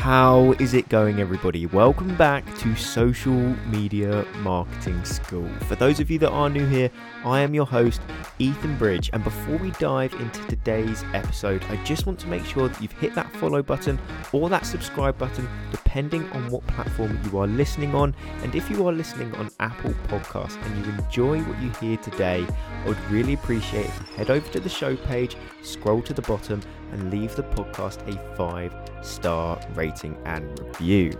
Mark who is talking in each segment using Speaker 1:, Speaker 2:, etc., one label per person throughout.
Speaker 1: How is it going, everybody? Welcome back to Social Media Marketing School. For those of you that are new here, I am your host, Ethan Bridge. And before we dive into today's episode, I just want to make sure that you've hit that follow button or that subscribe button, depending on what platform you are listening on. And if you are listening on Apple Podcasts and you enjoy what you hear today, I would really appreciate if you head over to the show page, scroll to the bottom, and leave the podcast a five star rating and review.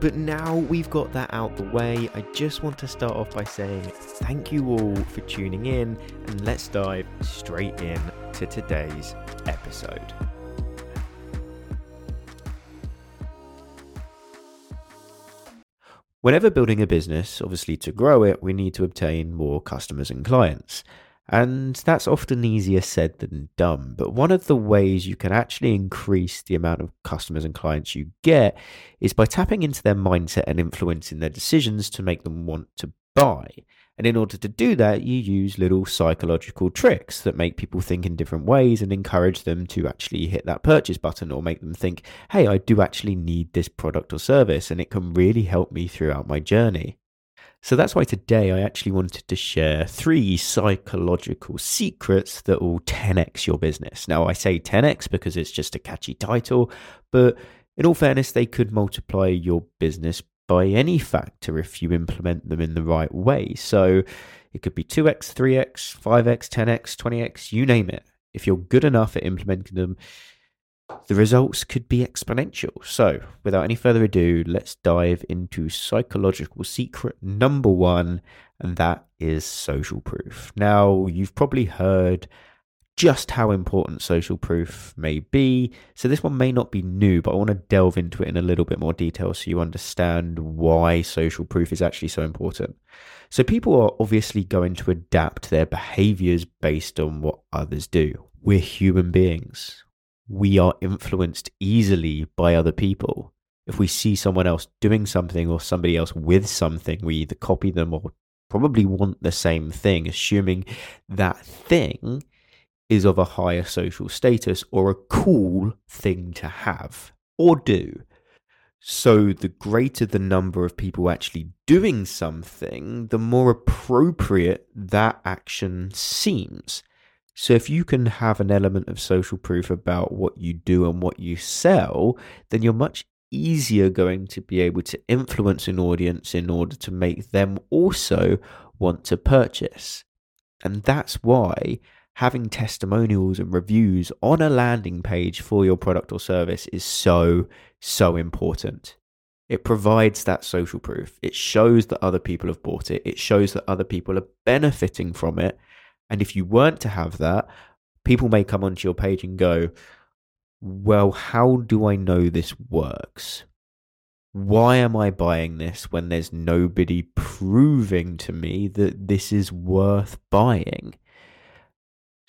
Speaker 1: But now we've got that out the way, I just want to start off by saying thank you all for tuning in and let's dive straight in to today's episode. Whenever building a business, obviously to grow it, we need to obtain more customers and clients. And that's often easier said than done. But one of the ways you can actually increase the amount of customers and clients you get is by tapping into their mindset and influencing their decisions to make them want to buy. And in order to do that, you use little psychological tricks that make people think in different ways and encourage them to actually hit that purchase button or make them think, hey, I do actually need this product or service, and it can really help me throughout my journey. So that's why today I actually wanted to share three psychological secrets that will 10x your business. Now, I say 10x because it's just a catchy title, but in all fairness, they could multiply your business by any factor if you implement them in the right way. So it could be 2x, 3x, 5x, 10x, 20x, you name it. If you're good enough at implementing them, the results could be exponential. So, without any further ado, let's dive into psychological secret number one, and that is social proof. Now, you've probably heard just how important social proof may be. So, this one may not be new, but I want to delve into it in a little bit more detail so you understand why social proof is actually so important. So, people are obviously going to adapt their behaviors based on what others do. We're human beings we are influenced easily by other people. If we see someone else doing something or somebody else with something, we either copy them or probably want the same thing, assuming that thing is of a higher social status or a cool thing to have or do. So, the greater the number of people actually doing something, the more appropriate that action seems. So if you can have an element of social proof about what you do and what you sell, then you're much easier going to be able to influence an audience in order to make them also want to purchase. And that's why having testimonials and reviews on a landing page for your product or service is so, so important. It provides that social proof. It shows that other people have bought it. It shows that other people are benefiting from it. And if you weren't to have that, people may come onto your page and go, well, how do I know this works? Why am I buying this when there's nobody proving to me that this is worth buying?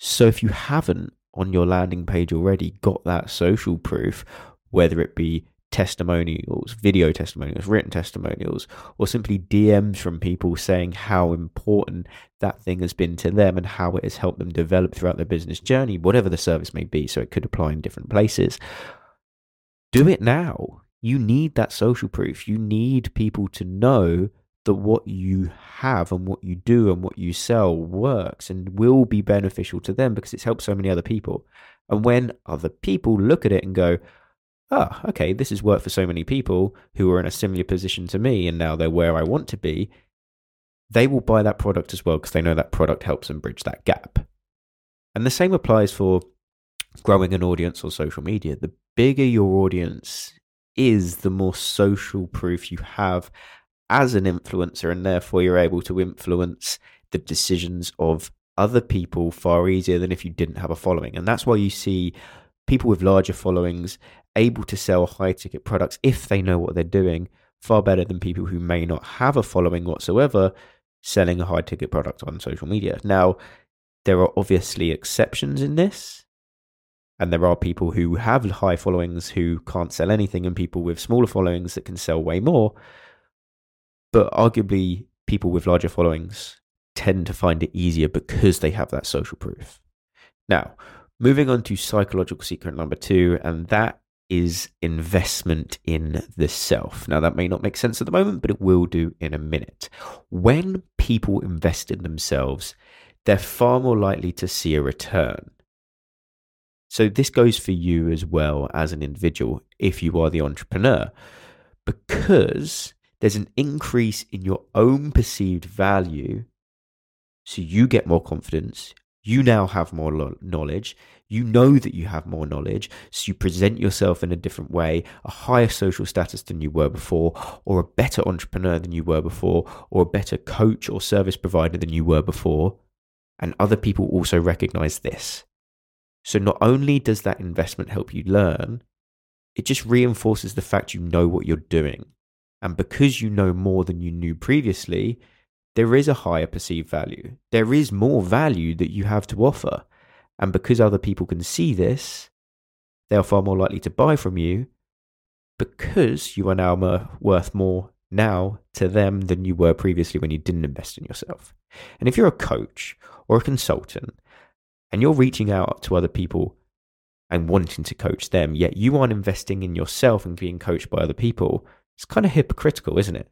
Speaker 1: So if you haven't on your landing page already got that social proof, whether it be testimonials, video testimonials, written testimonials, or simply DMs from people saying how important that thing has been to them and how it has helped them develop throughout their business journey, whatever the service may be. So it could apply in different places. Do it now. You need that social proof. You need people to know that what you have and what you do and what you sell works and will be beneficial to them because it's helped so many other people. And when other people look at it and go, oh, okay, this has worked for so many people who are in a similar position to me and now they're where I want to be, they will buy that product as well because they know that product helps them bridge that gap. And the same applies for growing an audience on social media. The bigger your audience is, the more social proof you have as an influencer, and therefore you're able to influence the decisions of other people far easier than if you didn't have a following. And that's why you see people with larger followings able to sell high ticket products if they know what they're doing far better than people who may not have a following whatsoever selling a high ticket product on social media. Now, there are obviously exceptions in this. And there are people who have high followings who can't sell anything, and people with smaller followings that can sell way more. But arguably, people with larger followings tend to find it easier because they have that social proof. Now, moving on to psychological secret number two, and that is investment in the self. Now, that may not make sense at the moment, but it will do in a minute. When people invest in themselves, they're far more likely to see a return. So, this goes for you as well as an individual if you are the entrepreneur, because there's an increase in your own perceived value. So, you get more confidence, you now have more lo- knowledge. You know that you have more knowledge. So you present yourself in a different way, a higher social status than you were before, or a better entrepreneur than you were before, or a better coach or service provider than you were before. And other people also recognize this. So not only does that investment help you learn, it just reinforces the fact you know what you're doing. And because you know more than you knew previously, there is a higher perceived value. There is more value that you have to offer. And because other people can see this, they are far more likely to buy from you because you are now worth more now to them than you were previously when you didn't invest in yourself. And if you're a coach or a consultant and you're reaching out to other people and wanting to coach them, yet you aren't investing in yourself and being coached by other people, it's kind of hypocritical, isn't it?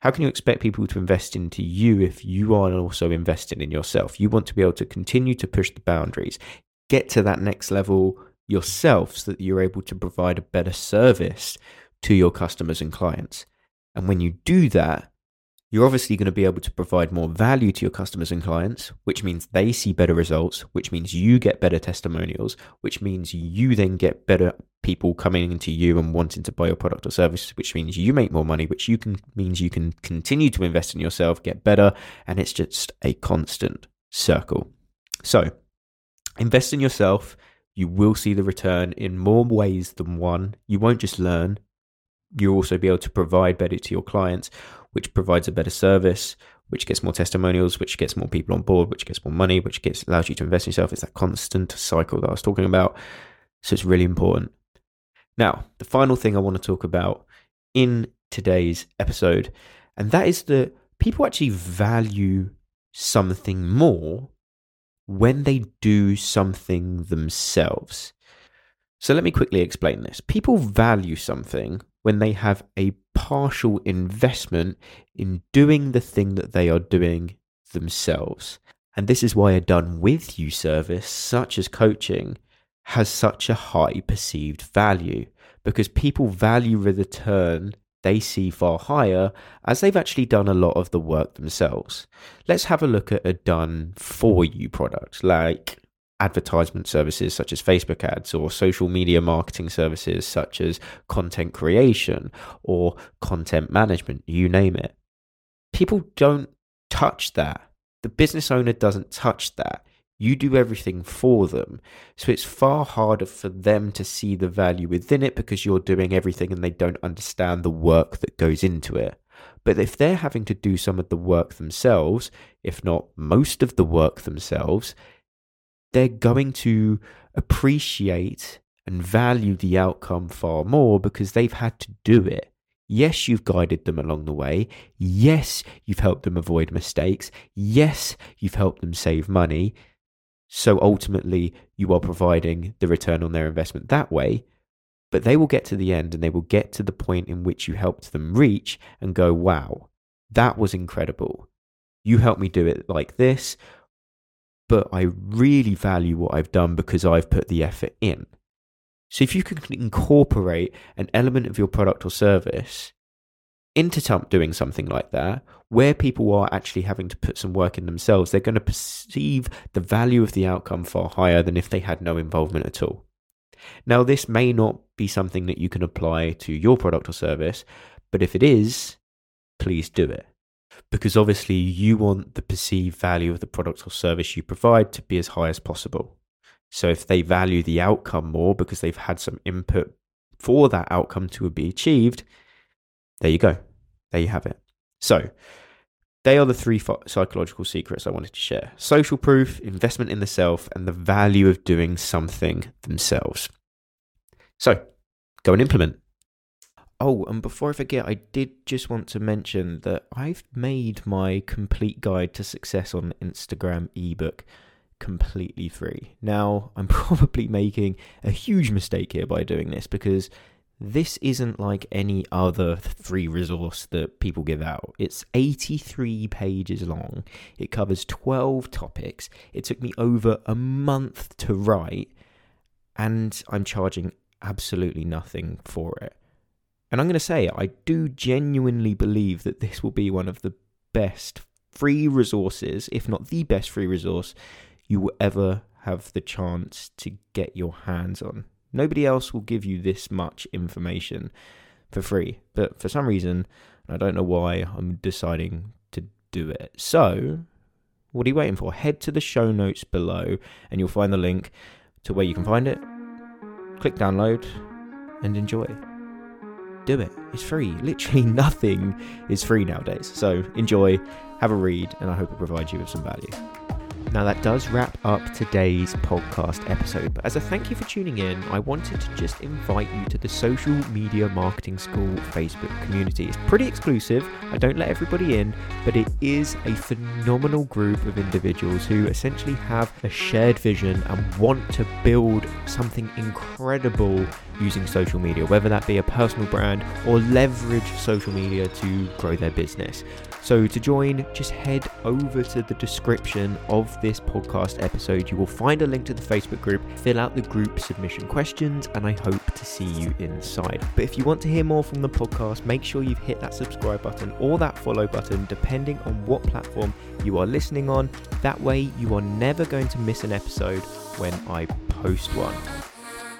Speaker 1: How can you expect people to invest into you if you aren't also investing in yourself? You want to be able to continue to push the boundaries, get to that next level yourself so that you're able to provide a better service to your customers and clients. And when you do that, you're obviously going to be able to provide more value to your customers and clients, which means they see better results, which means you get better testimonials, which means you then get better people coming into you and wanting to buy your product or service, which means you make more money, which you can means you can continue to invest in yourself, get better, and it's just a constant circle. So, invest in yourself. You will see the return in more ways than one. You won't just learn, you'll also be able to provide better to your clients which provides a better service, which gets more testimonials, which gets more people on board, which gets more money, which gets allows you to invest in yourself. It's that constant cycle that I was talking about. So it's really important. Now, the final thing I want to talk about in today's episode, and that is that people actually value something more when they do something themselves. So let me quickly explain this. People value something when they have a partial investment in doing the thing that they are doing themselves. And this is why a done with you service, such as coaching, has such a high perceived value because people value the return they see far higher as they've actually done a lot of the work themselves. Let's have a look at a done for you product like advertisement services such as Facebook ads or social media marketing services such as content creation or content management, you name it. People don't touch that. The business owner doesn't touch that. You do everything for them. So it's far harder for them to see the value within it because you're doing everything and they don't understand the work that goes into it. But if they're having to do some of the work themselves, if not most of the work themselves, they're going to appreciate and value the outcome far more because they've had to do it. Yes, you've guided them along the way. Yes, you've helped them avoid mistakes. Yes, you've helped them save money. So ultimately, you are providing the return on their investment that way. But they will get to the end and they will get to the point in which you helped them reach and go, wow, that was incredible. You helped me do it like this but I really value what I've done because I've put the effort in. So if you can incorporate an element of your product or service into doing something like that, where people are actually having to put some work in themselves, they're going to perceive the value of the outcome far higher than if they had no involvement at all. Now, this may not be something that you can apply to your product or service, but if it is, please do it because obviously you want the perceived value of the product or service you provide to be as high as possible. So if they value the outcome more because they've had some input for that outcome to be achieved, there you go. There you have it. So they are the three psychological secrets I wanted to share social proof, investment in the self, and the value of doing something themselves. So go and implement. Oh, and before I forget, I did just want to mention that I've made my complete guide to success on Instagram ebook completely free. Now, I'm probably making a huge mistake here by doing this because this isn't like any other free resource that people give out. It's 83 pages long. It covers 12 topics. It took me over a month to write, and I'm charging absolutely nothing for it. And I'm going to say, I do genuinely believe that this will be one of the best free resources, if not the best free resource, you will ever have the chance to get your hands on. Nobody else will give you this much information for free. But for some reason, I don't know why, I'm deciding to do it. So, what are you waiting for? Head to the show notes below and you'll find the link to where you can find it. Click download and enjoy. Do it. It's free. Literally nothing is free nowadays. So enjoy, have a read, and I hope it provides you with some value. Now, that does wrap up today's podcast episode. But as a thank you for tuning in, I wanted to just invite you to the Social Media Marketing School Facebook community. It's pretty exclusive, I don't let everybody in, but it is a phenomenal group of individuals who essentially have a shared vision and want to build something incredible using social media, whether that be a personal brand or leverage social media to grow their business. So, to join, just head over to the description of this podcast episode. You will find a link to the Facebook group, fill out the group submission questions, and I hope to see you inside. But if you want to hear more from the podcast, make sure you've hit that subscribe button or that follow button, depending on what platform you are listening on. That way, you are never going to miss an episode when I post one.